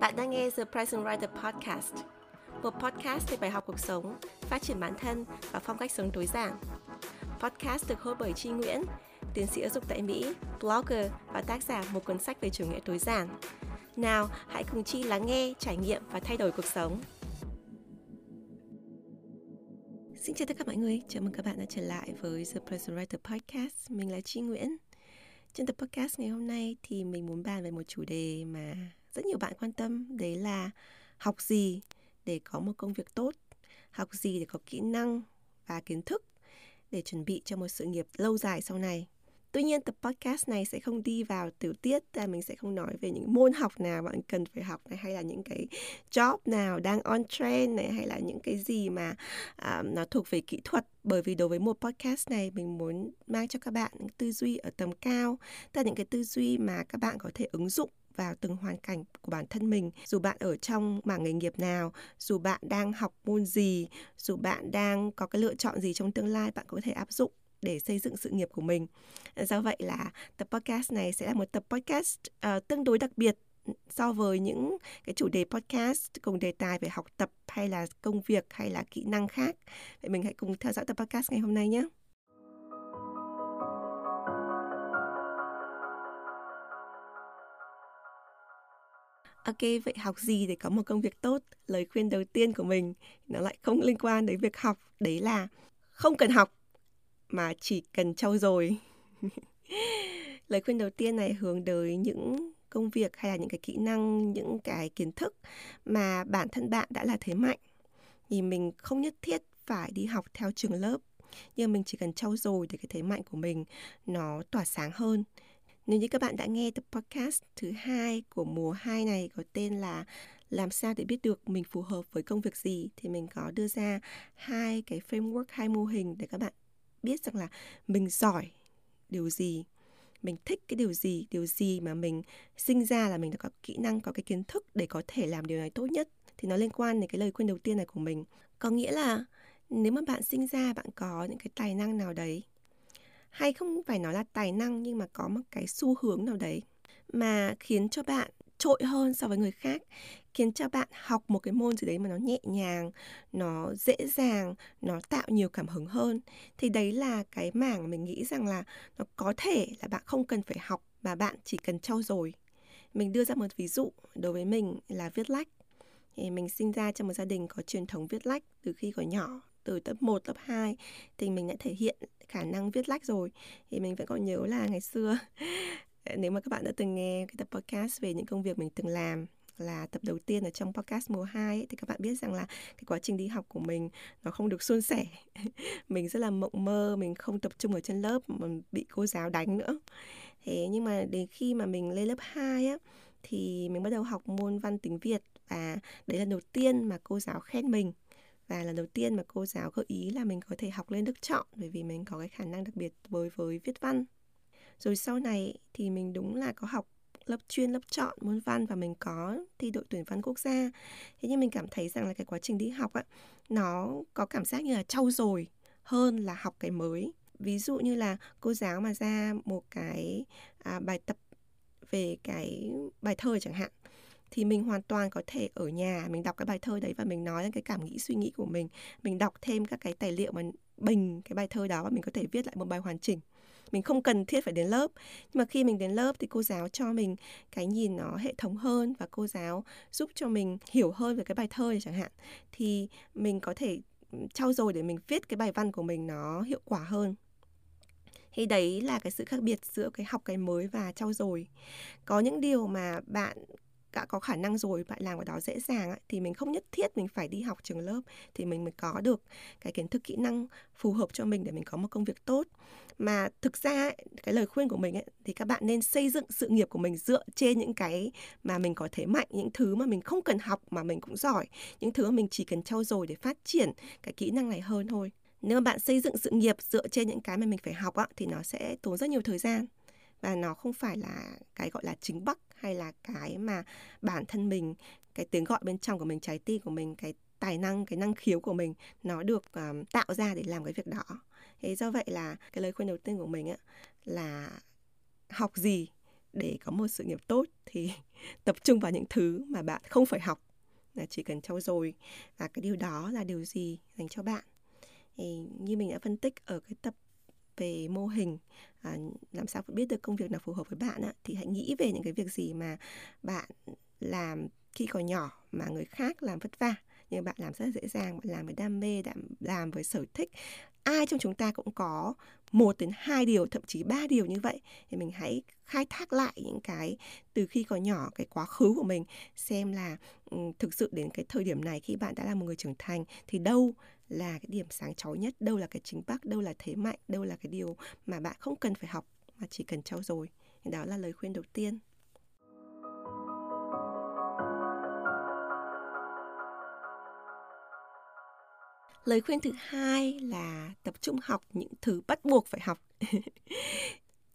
Bạn đang nghe The Present Writer Podcast, một podcast về bài học cuộc sống, phát triển bản thân và phong cách sống tối giản. Podcast được host bởi Chi Nguyễn, tiến sĩ giáo dục tại Mỹ, blogger và tác giả một cuốn sách về chủ nghĩa tối giản. Nào, hãy cùng Chi lắng nghe, trải nghiệm và thay đổi cuộc sống. Xin chào tất cả mọi người, chào mừng các bạn đã trở lại với The Present Writer Podcast. Mình là Chi Nguyễn. Trên tập podcast ngày hôm nay thì mình muốn bàn về một chủ đề mà rất nhiều bạn quan tâm đấy là học gì để có một công việc tốt học gì để có kỹ năng và kiến thức để chuẩn bị cho một sự nghiệp lâu dài sau này. Tuy nhiên tập podcast này sẽ không đi vào tiểu tiết là mình sẽ không nói về những môn học nào bạn cần phải học này hay là những cái job nào đang on trend này hay là những cái gì mà à, nó thuộc về kỹ thuật. Bởi vì đối với một podcast này mình muốn mang cho các bạn những tư duy ở tầm cao tức là những cái tư duy mà các bạn có thể ứng dụng vào từng hoàn cảnh của bản thân mình. Dù bạn ở trong mảng nghề nghiệp nào dù bạn đang học môn gì dù bạn đang có cái lựa chọn gì trong tương lai bạn có thể áp dụng để xây dựng sự nghiệp của mình. Do vậy là tập podcast này sẽ là một tập podcast uh, tương đối đặc biệt so với những cái chủ đề podcast cùng đề tài về học tập hay là công việc hay là kỹ năng khác. Vậy mình hãy cùng theo dõi tập podcast ngày hôm nay nhé. Ok, vậy học gì để có một công việc tốt? Lời khuyên đầu tiên của mình nó lại không liên quan đến việc học, đấy là không cần học mà chỉ cần trau dồi. Lời khuyên đầu tiên này hướng tới những công việc hay là những cái kỹ năng, những cái kiến thức mà bản thân bạn đã là thế mạnh. Thì mình không nhất thiết phải đi học theo trường lớp, nhưng mình chỉ cần trau dồi để cái thế mạnh của mình nó tỏa sáng hơn nếu như các bạn đã nghe tập podcast thứ hai của mùa 2 này có tên là làm sao để biết được mình phù hợp với công việc gì thì mình có đưa ra hai cái framework, hai mô hình để các bạn biết rằng là mình giỏi điều gì, mình thích cái điều gì, điều gì mà mình sinh ra là mình đã có kỹ năng, có cái kiến thức để có thể làm điều này tốt nhất thì nó liên quan đến cái lời khuyên đầu tiên này của mình. Có nghĩa là nếu mà bạn sinh ra bạn có những cái tài năng nào đấy hay không phải nói là tài năng nhưng mà có một cái xu hướng nào đấy mà khiến cho bạn trội hơn so với người khác, khiến cho bạn học một cái môn gì đấy mà nó nhẹ nhàng, nó dễ dàng, nó tạo nhiều cảm hứng hơn? Thì đấy là cái mảng mình nghĩ rằng là nó có thể là bạn không cần phải học mà bạn chỉ cần trau dồi. Mình đưa ra một ví dụ đối với mình là viết lách. Thì mình sinh ra trong một gia đình có truyền thống viết lách từ khi còn nhỏ từ lớp 1, lớp 2 thì mình đã thể hiện khả năng viết lách rồi thì mình vẫn còn nhớ là ngày xưa nếu mà các bạn đã từng nghe cái tập podcast về những công việc mình từng làm là tập đầu tiên ở trong podcast mùa 2 ấy, thì các bạn biết rằng là cái quá trình đi học của mình nó không được suôn sẻ. mình rất là mộng mơ, mình không tập trung ở trên lớp mà bị cô giáo đánh nữa. Thế nhưng mà đến khi mà mình lên lớp 2 á thì mình bắt đầu học môn văn tiếng Việt và đấy là đầu tiên mà cô giáo khen mình và lần đầu tiên mà cô giáo gợi ý là mình có thể học lên đức chọn bởi vì mình có cái khả năng đặc biệt với với viết văn. Rồi sau này thì mình đúng là có học lớp chuyên lớp chọn môn văn và mình có thi đội tuyển văn quốc gia. Thế nhưng mình cảm thấy rằng là cái quá trình đi học á nó có cảm giác như là trau dồi hơn là học cái mới. Ví dụ như là cô giáo mà ra một cái à, bài tập về cái bài thơ chẳng hạn thì mình hoàn toàn có thể ở nhà, mình đọc cái bài thơ đấy và mình nói lên cái cảm nghĩ, suy nghĩ của mình. Mình đọc thêm các cái tài liệu mà bình cái bài thơ đó và mình có thể viết lại một bài hoàn chỉnh. Mình không cần thiết phải đến lớp. Nhưng mà khi mình đến lớp thì cô giáo cho mình cái nhìn nó hệ thống hơn và cô giáo giúp cho mình hiểu hơn về cái bài thơ này chẳng hạn. Thì mình có thể trau dồi để mình viết cái bài văn của mình nó hiệu quả hơn. Thì đấy là cái sự khác biệt giữa cái học cái mới và trau dồi. Có những điều mà bạn đã có khả năng rồi bạn làm cái đó dễ dàng ấy, thì mình không nhất thiết mình phải đi học trường lớp thì mình mới có được cái kiến thức kỹ năng phù hợp cho mình để mình có một công việc tốt. Mà thực ra ấy, cái lời khuyên của mình ấy, thì các bạn nên xây dựng sự nghiệp của mình dựa trên những cái mà mình có thế mạnh những thứ mà mình không cần học mà mình cũng giỏi những thứ mà mình chỉ cần trau dồi để phát triển cái kỹ năng này hơn thôi. Nếu mà bạn xây dựng sự nghiệp dựa trên những cái mà mình phải học á, thì nó sẽ tốn rất nhiều thời gian và nó không phải là cái gọi là chính bắc hay là cái mà bản thân mình cái tiếng gọi bên trong của mình trái tim của mình cái tài năng cái năng khiếu của mình nó được um, tạo ra để làm cái việc đó. Thế do vậy là cái lời khuyên đầu tiên của mình á là học gì để có một sự nghiệp tốt thì tập trung vào những thứ mà bạn không phải học là chỉ cần trau dồi. Và cái điều đó là điều gì dành cho bạn? Thì như mình đã phân tích ở cái tập về mô hình à, làm sao biết được công việc nào phù hợp với bạn á, thì hãy nghĩ về những cái việc gì mà bạn làm khi còn nhỏ mà người khác làm vất vả. Nhưng bạn làm rất là dễ dàng bạn làm với đam mê làm, làm với sở thích ai trong chúng ta cũng có một đến hai điều, thậm chí ba điều như vậy thì mình hãy khai thác lại những cái từ khi còn nhỏ, cái quá khứ của mình, xem là ừ, thực sự đến cái thời điểm này khi bạn đã là một người trưởng thành thì đâu là cái điểm sáng chói nhất, đâu là cái chính bắc đâu là thế mạnh, đâu là cái điều mà bạn không cần phải học mà chỉ cần trau dồi. Đó là lời khuyên đầu tiên. Lời khuyên thứ hai là tập trung học những thứ bắt buộc phải học.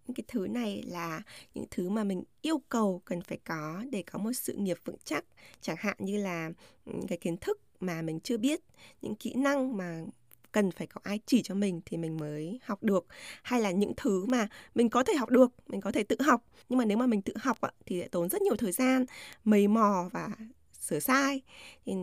Những cái thứ này là những thứ mà mình yêu cầu cần phải có để có một sự nghiệp vững chắc. Chẳng hạn như là cái kiến thức mà mình chưa biết, những kỹ năng mà cần phải có ai chỉ cho mình thì mình mới học được. Hay là những thứ mà mình có thể học được, mình có thể tự học. Nhưng mà nếu mà mình tự học thì sẽ tốn rất nhiều thời gian, mầy mò và sửa sai. Thì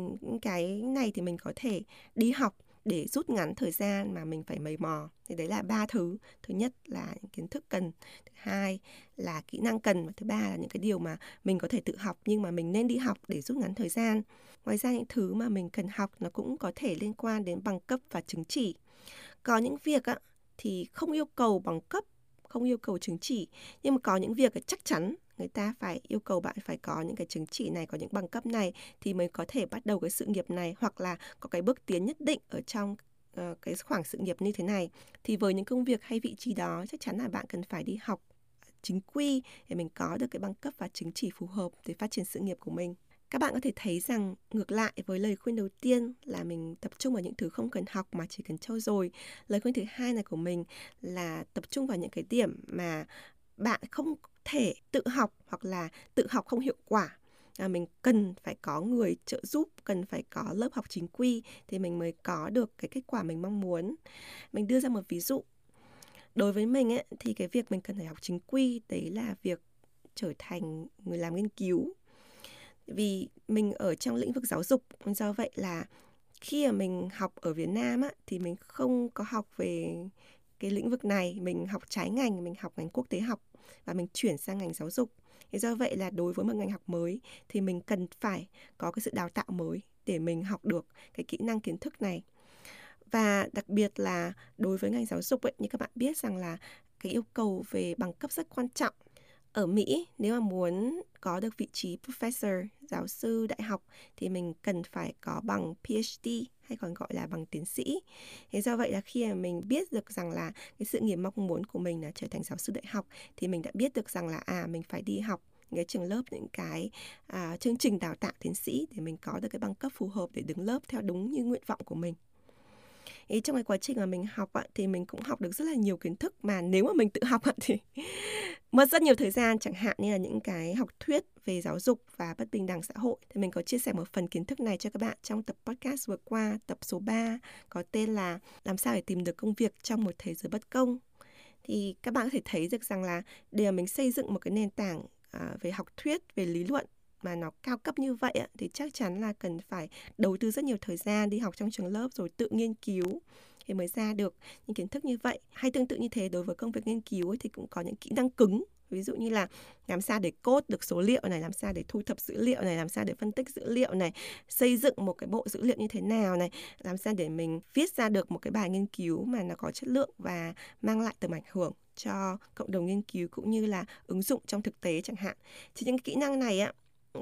cái này thì mình có thể đi học để rút ngắn thời gian mà mình phải mầy mò. Thì đấy là ba thứ. Thứ nhất là những kiến thức cần. Thứ hai là kỹ năng cần. Và thứ ba là những cái điều mà mình có thể tự học nhưng mà mình nên đi học để rút ngắn thời gian. Ngoài ra những thứ mà mình cần học nó cũng có thể liên quan đến bằng cấp và chứng chỉ. Có những việc á, thì không yêu cầu bằng cấp không yêu cầu chứng chỉ. Nhưng mà có những việc chắc chắn người ta phải yêu cầu bạn phải có những cái chứng chỉ này có những bằng cấp này thì mới có thể bắt đầu cái sự nghiệp này hoặc là có cái bước tiến nhất định ở trong uh, cái khoảng sự nghiệp như thế này. Thì với những công việc hay vị trí đó chắc chắn là bạn cần phải đi học chính quy để mình có được cái bằng cấp và chứng chỉ phù hợp để phát triển sự nghiệp của mình. Các bạn có thể thấy rằng ngược lại với lời khuyên đầu tiên là mình tập trung vào những thứ không cần học mà chỉ cần trau dồi. Lời khuyên thứ hai này của mình là tập trung vào những cái điểm mà bạn không thể tự học hoặc là tự học không hiệu quả. À, mình cần phải có người trợ giúp cần phải có lớp học chính quy thì mình mới có được cái kết quả mình mong muốn. Mình đưa ra một ví dụ. Đối với mình ấy, thì cái việc mình cần phải học chính quy đấy là việc trở thành người làm nghiên cứu. Vì mình ở trong lĩnh vực giáo dục do vậy là khi mà mình học ở Việt Nam á, thì mình không có học về cái lĩnh vực này mình học trái ngành mình học ngành quốc tế học và mình chuyển sang ngành giáo dục. Thì do vậy là đối với một ngành học mới thì mình cần phải có cái sự đào tạo mới để mình học được cái kỹ năng kiến thức này. Và đặc biệt là đối với ngành giáo dục ấy, như các bạn biết rằng là cái yêu cầu về bằng cấp rất quan trọng ở Mỹ nếu mà muốn có được vị trí professor giáo sư đại học thì mình cần phải có bằng PhD hay còn gọi là bằng tiến sĩ. Thế do vậy là khi mà mình biết được rằng là cái sự nghiệp mong muốn của mình là trở thành giáo sư đại học thì mình đã biết được rằng là à mình phải đi học những cái trường lớp những cái à, chương trình đào tạo tiến sĩ để mình có được cái bằng cấp phù hợp để đứng lớp theo đúng như nguyện vọng của mình. Ý trong cái quá trình mà mình học ạ, thì mình cũng học được rất là nhiều kiến thức mà nếu mà mình tự học ạ, thì mất rất nhiều thời gian. Chẳng hạn như là những cái học thuyết về giáo dục và bất bình đẳng xã hội thì mình có chia sẻ một phần kiến thức này cho các bạn trong tập podcast vừa qua tập số 3 có tên là làm sao để tìm được công việc trong một thế giới bất công. Thì các bạn có thể thấy được rằng là để mình xây dựng một cái nền tảng ờ, về học thuyết về lý luận mà nó cao cấp như vậy thì chắc chắn là cần phải đầu tư rất nhiều thời gian đi học trong trường lớp rồi tự nghiên cứu thì mới ra được những kiến thức như vậy. Hay tương tự như thế, đối với công việc nghiên cứu thì cũng có những kỹ năng cứng. Ví dụ như là làm sao để cốt được số liệu này, làm sao để thu thập dữ liệu này, làm sao để phân tích dữ liệu này, xây dựng một cái bộ dữ liệu như thế nào này, làm sao để mình viết ra được một cái bài nghiên cứu mà nó có chất lượng và mang lại tầm ảnh hưởng cho cộng đồng nghiên cứu cũng như là ứng dụng trong thực tế chẳng hạn. Thì những kỹ năng này á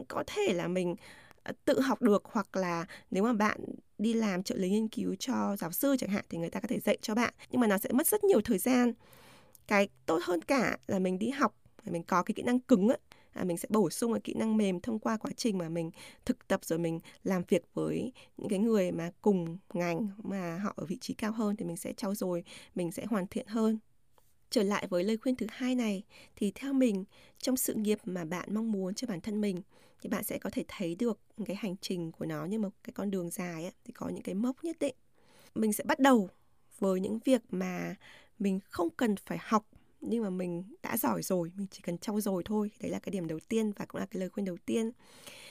có thể là mình ờ, tự học được hoặc là nếu mà bạn đi làm trợ lý nghiên cứu cho giáo sư chẳng hạn thì người ta có thể dạy cho bạn. Nhưng mà nó sẽ mất rất nhiều thời gian. Cái tốt hơn cả là mình đi học mình có cái kỹ năng cứng ấy, à, mình sẽ bổ sung cái kỹ năng mềm thông qua quá trình mà mình thực tập rồi mình làm việc với những cái người mà cùng ngành mà họ ở vị trí cao hơn thì mình sẽ trau dồi mình sẽ hoàn thiện hơn trở lại với lời khuyên thứ hai này thì theo mình trong sự nghiệp mà bạn mong muốn cho bản thân mình thì bạn sẽ có thể thấy được cái hành trình của nó như một cái con đường dài ấy, thì có những cái mốc nhất định. Mình sẽ bắt đầu với những việc mà mình không cần phải học nhưng mà mình đã giỏi rồi mình chỉ cần trau dồi thôi. Đấy là cái điểm đầu tiên và cũng là cái lời khuyên đầu tiên.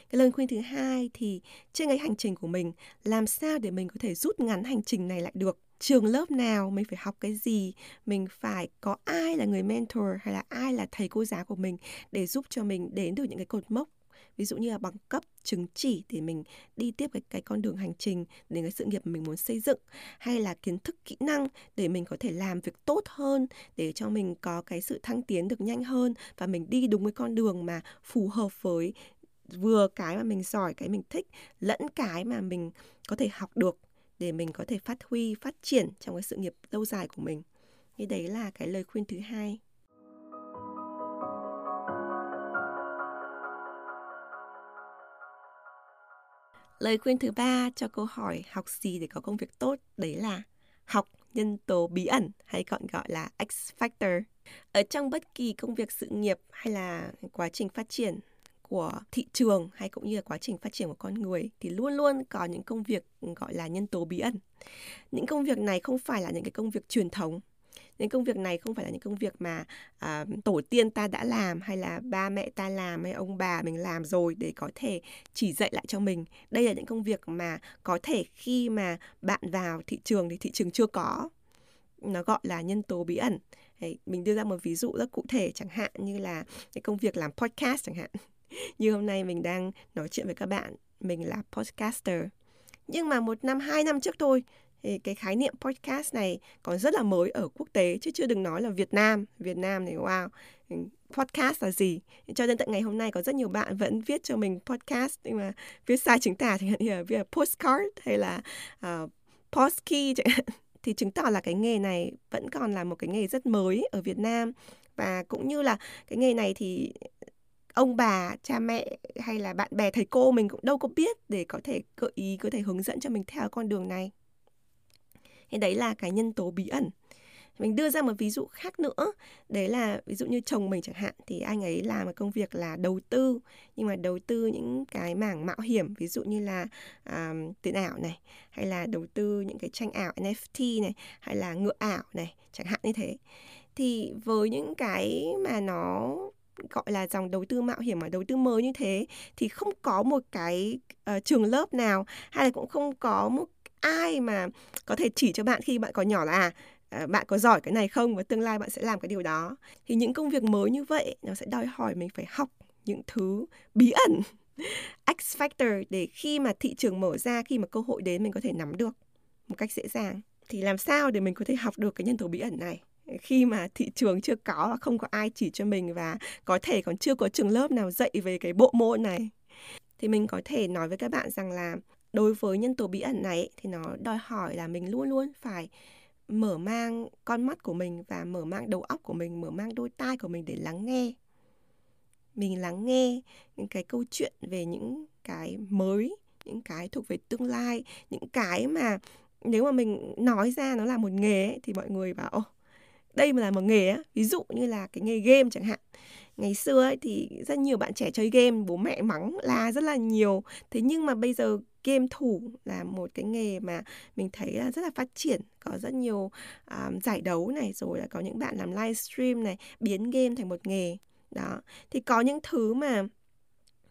Cái lời khuyên thứ hai thì trên cái hành trình của mình làm sao để mình có thể rút ngắn hành trình này lại được? Trường lớp nào mình phải học cái gì, mình phải có ai là người mentor hay là ai là thầy cô giáo của mình để giúp cho mình đến được những cái cột mốc, ví dụ như là bằng cấp, chứng chỉ để mình đi tiếp cái cái con đường hành trình đến cái sự nghiệp mình muốn xây dựng, hay là kiến thức kỹ năng để mình có thể làm việc tốt hơn, để cho mình có cái sự thăng tiến được nhanh hơn và mình đi đúng cái con đường mà phù hợp với vừa cái mà mình giỏi, cái mình thích, lẫn cái mà mình có thể học được để mình có thể phát huy, phát triển trong cái sự nghiệp lâu dài của mình thì đấy là cái lời khuyên thứ hai Lời khuyên thứ ba cho câu hỏi học gì để có công việc tốt, đấy là học nhân tố bí ẩn hay còn gọi là X Factor. Ở trong bất kỳ công việc, sự nghiệp hay là quá trình phát triển của thị trường hay cũng như là quá trình phát triển của con người thì luôn luôn có những công việc ừ, gọi là nhân tố bí ẩn. Những công việc này không phải là những cái công việc truyền thống. Những công việc này không phải là những công việc mà à, tổ tiên ta đã làm hay là ba mẹ ta làm hay ông bà mình làm rồi để có thể chỉ dạy lại cho mình. Đây là những công việc mà có thể khi mà bạn vào thị trường thì thị trường chưa có. Nó gọi là nhân tố bí ẩn. Mình đưa ra một ví dụ rất cụ thể chẳng hạn như là cái công việc làm podcast chẳng hạn như hôm nay mình đang nói chuyện với các bạn mình là podcaster. Nhưng mà một năm hai năm trước thôi thì cái khái niệm podcast này còn rất là mới ở quốc tế chứ chưa đừng nói là Việt Nam. Việt Nam thì wow podcast là gì? Cho đến tận ngày hôm nay có rất nhiều bạn vẫn viết cho mình podcast nhưng mà viết sai chính tả chẳng hạn như là viết là postcard hay là ờ, uh, postkey chẳng hạn. Thì chứng tỏ là cái nghề này vẫn còn là một cái nghề rất mới ở Việt Nam. Và cũng như là cái nghề này thì ông bà, cha mẹ hay là bạn bè thầy cô mình cũng đâu có biết để có thể gợi ý, có thể hướng dẫn cho mình theo con đường này. Thì đấy là cái nhân tố bí ẩn. Mình đưa ra một ví dụ khác nữa. Đấy là ví dụ như chồng mình chẳng hạn thì anh ấy làm một công việc là đầu tư nhưng mà đầu tư những cái mảng mạo hiểm ví dụ như là um, tiền ảo này hay là đầu tư những cái tranh ảo NFT này hay là ngựa ảo này chẳng hạn như thế. Thì với những cái mà nó gọi là dòng đầu tư mạo hiểm mà đầu tư mới như thế thì không có một cái uh, trường lớp nào hay là cũng không có một ai mà có thể chỉ cho bạn khi bạn còn nhỏ là à, ờ, bạn có giỏi cái này không và tương lai bạn sẽ làm cái điều đó. Thì những công việc mới như vậy nó sẽ đòi hỏi mình phải học những thứ bí ẩn X factor để khi mà thị trường mở ra khi mà cơ hội đến mình có thể nắm được một cách dễ dàng. Thì làm sao để mình có thể học được cái nhân tố bí ẩn này? Khi mà thị trường chưa có và không có ai chỉ cho mình và có thể còn chưa có trường lớp nào dạy về cái bộ môn này. Thì mình có thể nói với các bạn rằng là đối với nhân tố bí ẩn này thì nó đòi hỏi là mình luôn luôn phải mở mang con mắt của mình và mở mang đầu óc của mình mở mang đôi tai của mình để lắng nghe. Mình lắng nghe những cái câu chuyện về những cái mới những cái thuộc về tương lai những cái mà nếu mà mình nói ra nó là một nghề ấy, thì mọi người bảo đây mà là một nghề á ví dụ như là cái nghề game chẳng hạn. Ngày xưa ấy thì rất nhiều bạn trẻ chơi game bố mẹ mắng là rất là nhiều. Thế nhưng mà bây giờ game thủ là một cái nghề mà mình thấy là rất là phát triển có rất nhiều um, giải đấu này rồi là có những bạn làm livestream này biến game thành một nghề. Đó thì có những thứ mà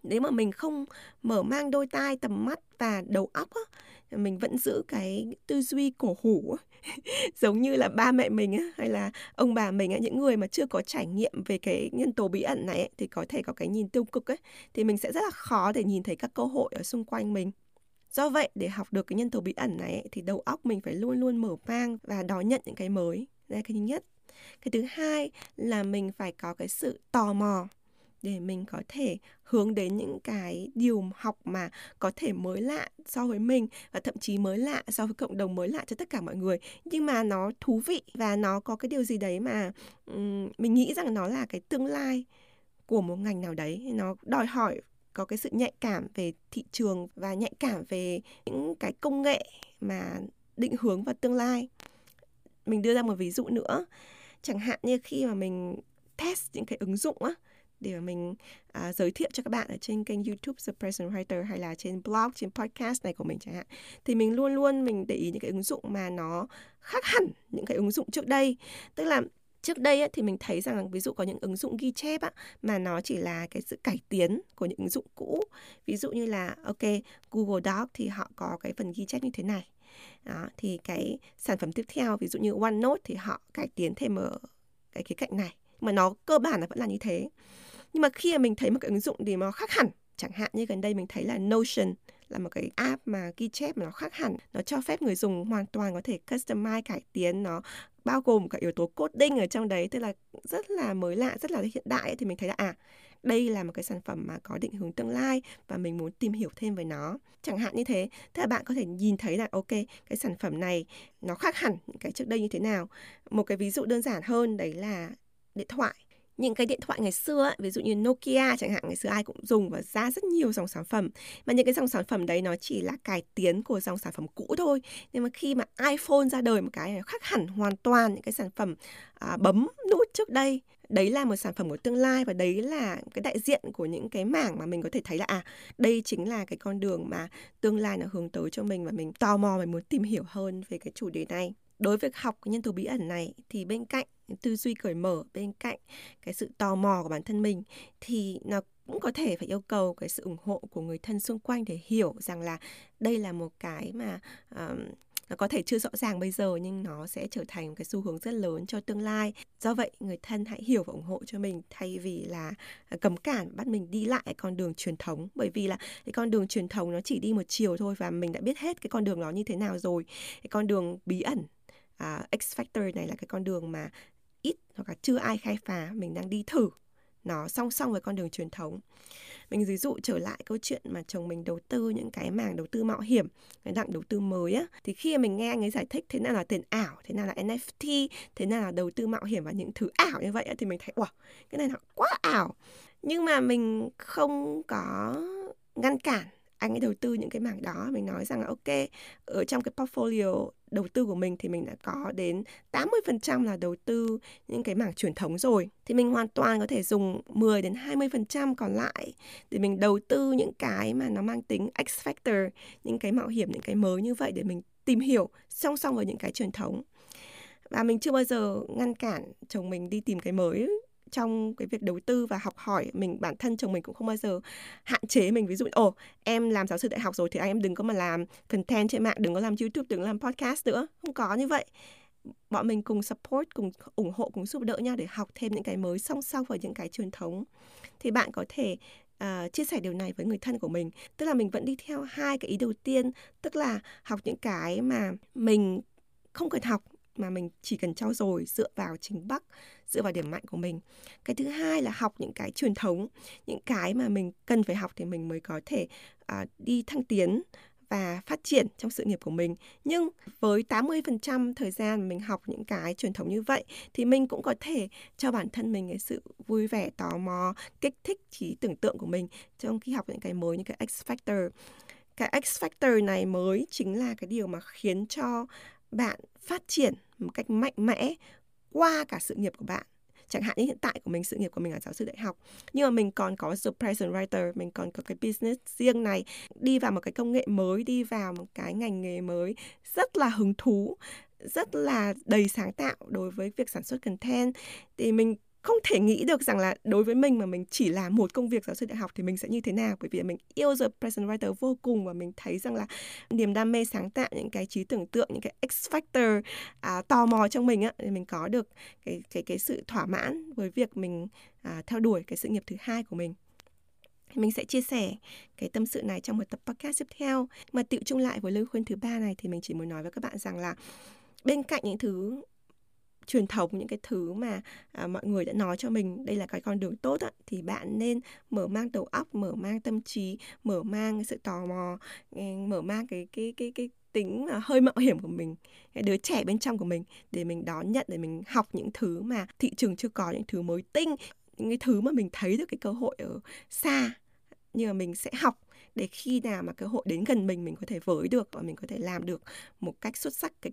nếu mà mình không mở mang đôi tai tầm mắt và đầu óc á, mình vẫn giữ cái tư duy cổ hủ giống như là ba mẹ mình hay là ông bà mình những người mà chưa có trải nghiệm về cái nhân tố bí ẩn này thì có thể có cái nhìn tiêu cực ấy, thì mình sẽ rất là khó để nhìn thấy các cơ hội ở xung quanh mình. Do vậy, để học được cái nhân tố bí ẩn này thì đầu óc mình phải luôn luôn mở mang và đón nhận những cái mới. Đây là cái thứ nhất. Cái thứ hai là mình phải có cái sự tò mò để mình có thể hướng đến những cái điều học mà có thể mới lạ so với mình và thậm chí mới lạ so với cộng đồng mới lạ cho tất cả mọi người. Nhưng mà nó thú vị và nó có cái điều gì đấy mà um, mình nghĩ rằng nó là cái tương lai của một ngành nào đấy. Nó đòi hỏi có cái sự nhạy cảm về thị trường và nhạy cảm về những cái công nghệ mà định hướng vào tương lai. Mình đưa ra một ví dụ nữa. Chẳng hạn như khi mà mình test những cái ứng dụng á để mà mình à, giới thiệu cho các bạn ở trên kênh YouTube The Present Writer hay là trên blog, trên podcast này của mình chẳng hạn. Thì mình luôn luôn mình để ý những cái ứng dụng mà nó khác hẳn những cái ứng dụng trước đây. Tức là trước đây ấy, thì mình thấy rằng ví dụ có những ứng dụng ghi chép á, mà nó chỉ là cái sự cải tiến của những ứng dụng cũ ví dụ như là ok Google Doc thì họ có cái phần ghi chép như thế này đó, thì cái sản phẩm tiếp theo ví dụ như OneNote thì họ cải tiến thêm ở cái khía cạnh này mà nó cơ bản là vẫn là như thế nhưng mà khi mà mình thấy một cái ứng dụng thì nó khác hẳn, chẳng hạn như gần đây mình thấy là Notion là một cái app mà ghi chép mà nó khác hẳn, nó cho phép người dùng hoàn toàn có thể customize, cải tiến, nó bao gồm cả yếu tố coding ở trong đấy, tức là rất là mới lạ, rất là hiện đại thì mình thấy là à đây là một cái sản phẩm mà có định hướng tương lai và mình muốn tìm hiểu thêm về nó. Chẳng hạn như thế, tức là bạn có thể nhìn thấy là, ok, cái sản phẩm này nó khác hẳn những cái trước đây như thế nào. Một cái ví dụ đơn giản hơn đấy là điện thoại những cái điện thoại ngày xưa ấy, ví dụ như Nokia chẳng hạn ngày xưa ai cũng dùng và ra rất nhiều dòng sản phẩm. Mà những cái dòng sản phẩm đấy nó chỉ là cải tiến của dòng sản phẩm cũ thôi. Nhưng mà khi mà iPhone ra đời một cái khác hẳn hoàn toàn những cái sản phẩm à, bấm nút trước đây. Đấy là một sản phẩm của tương lai và đấy là cái đại diện của những cái mảng mà mình có thể thấy là à đây chính là cái con đường mà tương lai nó hướng tới cho mình và mình tò mò mình muốn tìm hiểu hơn về cái chủ đề này. Đối với học nhân tố bí ẩn này thì bên cạnh tư duy cởi mở bên cạnh cái sự tò mò của bản thân mình thì nó cũng có thể phải yêu cầu cái sự ủng hộ của người thân xung quanh để hiểu rằng là đây là một cái mà um, nó có thể chưa rõ ràng bây giờ nhưng nó sẽ trở thành một cái xu hướng rất lớn cho tương lai. Do vậy người thân hãy hiểu và ủng hộ cho mình thay vì là à, cấm cản bắt mình đi lại con đường truyền thống. Bởi vì là cái con đường truyền thống nó chỉ đi một chiều thôi và mình đã biết hết cái con đường nó như thế nào rồi. Cái con đường bí ẩn uh, X Factor này là cái con đường mà ít hoặc là chưa ai khai phá mình đang đi thử nó song song với con đường truyền thống. Mình ví dụ trở lại câu chuyện mà chồng mình đầu tư những cái mảng đầu tư mạo hiểm cái dạng đầu tư mới á thì khi mình nghe anh ấy giải thích thế nào là tiền ảo thế nào là NFT thế nào là đầu tư mạo hiểm và những thứ ảo như vậy á, thì mình thấy wow cái này nó quá ảo. Nhưng mà mình không có ngăn cản anh ấy đầu tư những cái mảng đó mình nói rằng là ok ở trong cái portfolio đầu tư của mình thì mình đã có đến 80% là đầu tư những cái mảng truyền thống rồi thì mình hoàn toàn có thể dùng 10 đến 20% còn lại để mình đầu tư những cái mà nó mang tính X factor, những cái mạo hiểm, những cái mới như vậy để mình tìm hiểu song song với những cái truyền thống. Và mình chưa bao giờ ngăn cản chồng mình đi tìm cái mới trong cái việc đầu tư và học hỏi mình bản thân chồng mình cũng không bao giờ hạn chế mình. Ví dụ ồ em làm giáo sư đại học rồi thì anh em đừng có mà làm content trên mạng đừng có làm youtube đừng có làm podcast nữa. Không có như vậy. Bọn mình cùng support cùng ủng hộ cùng giúp đỡ nhau để học thêm những cái mới song song với những cái truyền thống. Thì bạn có thể uh, chia sẻ điều này với người thân của mình. Tức là mình vẫn đi theo hai cái ý đầu tiên tức là học những cái mà mình không cần học mà mình chỉ cần trau dồi dựa vào chính bắc dựa vào điểm mạnh của mình cái thứ hai là học những cái truyền thống những cái mà mình cần phải học thì mình mới có thể uh, đi thăng tiến và phát triển trong sự nghiệp của mình. Nhưng với 80% thời gian mình học những cái truyền thống như vậy thì mình cũng có thể cho bản thân mình cái sự vui vẻ, tò mò, kích thích trí tưởng tượng của mình trong khi học những cái mới, những cái X Factor. Cái X Factor này mới chính là cái điều mà khiến cho bạn phát triển một cách mạnh mẽ qua cả sự nghiệp của bạn. Chẳng hạn như hiện tại của mình, sự nghiệp của mình là giáo sư đại học. Nhưng mà mình còn có the present writer, mình còn có cái business riêng này, đi vào một cái công nghệ mới, đi vào một cái ngành nghề mới, rất là hứng thú, rất là đầy sáng tạo đối với việc sản xuất content. Thì mình không thể nghĩ được rằng là đối với mình mà mình chỉ làm một công việc giáo sư đại học thì mình sẽ như thế nào. Bởi vì mình yêu the present writer vô cùng và mình thấy rằng là niềm đam mê sáng tạo những cái trí tưởng tượng những cái X factor à, tò mò trong mình á thì mình có được cái cái cái sự thỏa mãn với việc mình à, theo đuổi cái sự nghiệp thứ hai của mình. Mình sẽ chia sẻ cái tâm sự này trong một tập podcast tiếp theo. Mà tiệu chung lại với lời khuyên thứ ba này thì mình chỉ muốn nói với các bạn rằng là bên cạnh những thứ truyền thống những cái thứ mà à, mọi người đã nói cho mình đây là cái con đường tốt á, thì bạn nên mở mang đầu óc mở mang tâm trí mở mang cái sự tò mò ừ, mở mang cái cái cái cái tính à, hơi mạo hiểm của mình cái đứa trẻ bên trong của mình để mình đón nhận để mình học những thứ mà thị trường chưa có những thứ mới tinh những cái thứ mà mình thấy được cái cơ hội ở xa nhưng mà mình sẽ học để khi nào mà cơ hội đến gần mình mình có thể với được và mình có thể làm được một cách xuất sắc cái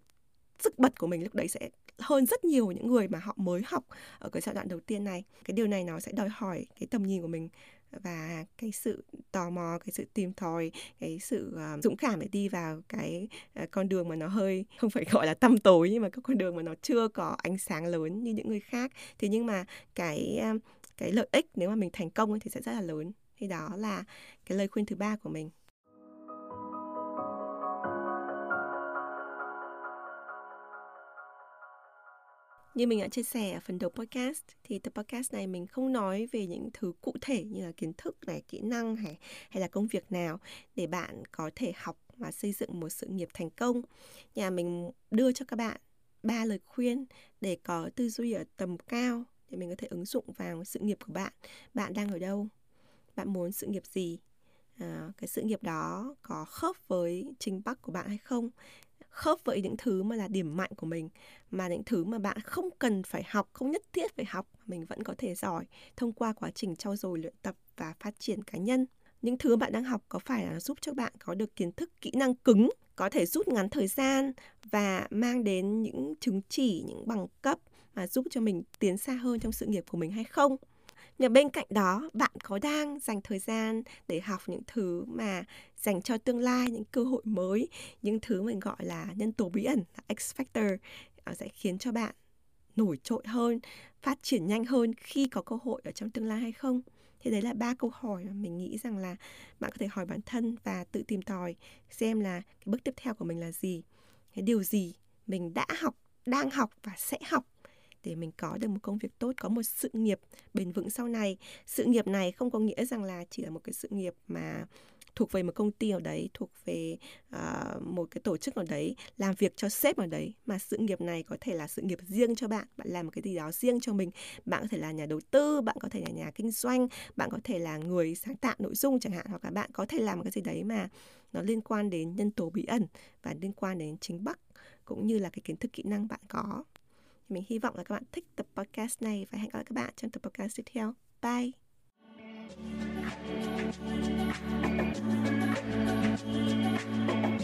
sức bật của mình lúc đấy sẽ hơn rất nhiều những người mà họ mới học ở cái giai đoạn đầu tiên này. Cái điều này nó sẽ đòi hỏi cái tầm nhìn của mình và cái sự tò mò cái sự tìm tòi cái sự uh, dũng cảm để đi vào cái uh, con đường mà nó hơi không phải gọi là tăm tối nhưng mà cái con đường mà nó chưa có ánh sáng lớn như những người khác. Thế nhưng mà cái uh, cái lợi ích nếu mà mình thành công thì sẽ rất là lớn. Thì đó là cái lời khuyên thứ ba của mình. Như mình đã chia sẻ ở phần đầu podcast thì tập podcast này mình không nói về những thứ cụ thể như là kiến thức này, kỹ năng hay hay là công việc nào để bạn có thể học và xây dựng một sự nghiệp thành công. Nhà mình đưa cho các bạn ba lời khuyên để có tư duy ở tầm cao để mình có thể ứng dụng vào sự nghiệp của bạn. Bạn đang ở đâu? Bạn muốn sự nghiệp gì? À, cái sự nghiệp đó có khớp với trình bắc của bạn hay không khớp với những thứ mà là điểm mạnh của mình mà những thứ mà bạn không cần phải học, không nhất thiết phải học mình vẫn có thể giỏi thông qua quá trình trau dồi, luyện tập và phát triển cá nhân. Những thứ bạn đang học có phải là giúp cho bạn có được kiến thức, kỹ năng cứng, có thể rút ngắn thời gian và mang đến những chứng chỉ, những bằng cấp mà giúp cho mình tiến xa hơn trong sự nghiệp của mình hay không? Nhưng bên cạnh đó, bạn có đang dành thời gian để học những thứ mà dành cho tương lai, những cơ hội mới, những thứ mình gọi là nhân tố bí ẩn X factor sẽ khiến cho bạn nổi trội hơn, phát triển nhanh hơn khi có cơ hội ở trong tương lai hay không? Thì đấy là ba câu hỏi mà mình nghĩ rằng là bạn có thể hỏi bản thân và tự tìm tòi xem là cái bước tiếp theo của mình là gì. Cái điều gì mình đã học, đang học và sẽ học để mình có được một công việc tốt, có một sự nghiệp bền vững sau này? Sự nghiệp này không có nghĩa rằng là chỉ là một cái sự nghiệp mà thuộc về một công ty nào đấy thuộc về uh, một cái tổ chức nào đấy làm việc cho sếp nào đấy mà sự nghiệp này có thể là sự nghiệp riêng cho bạn bạn làm một cái gì đó riêng cho mình bạn có thể là nhà đầu tư bạn có thể là nhà kinh doanh bạn có thể là người sáng tạo nội dung chẳng hạn hoặc là bạn có thể làm một cái gì đấy mà nó liên quan đến nhân tố bí ẩn và liên quan đến chính bắc cũng như là cái kiến thức kỹ năng bạn có mình hy vọng là các bạn thích tập podcast này và hẹn gặp lại các bạn trong tập podcast tiếp theo. Bye! Thank you.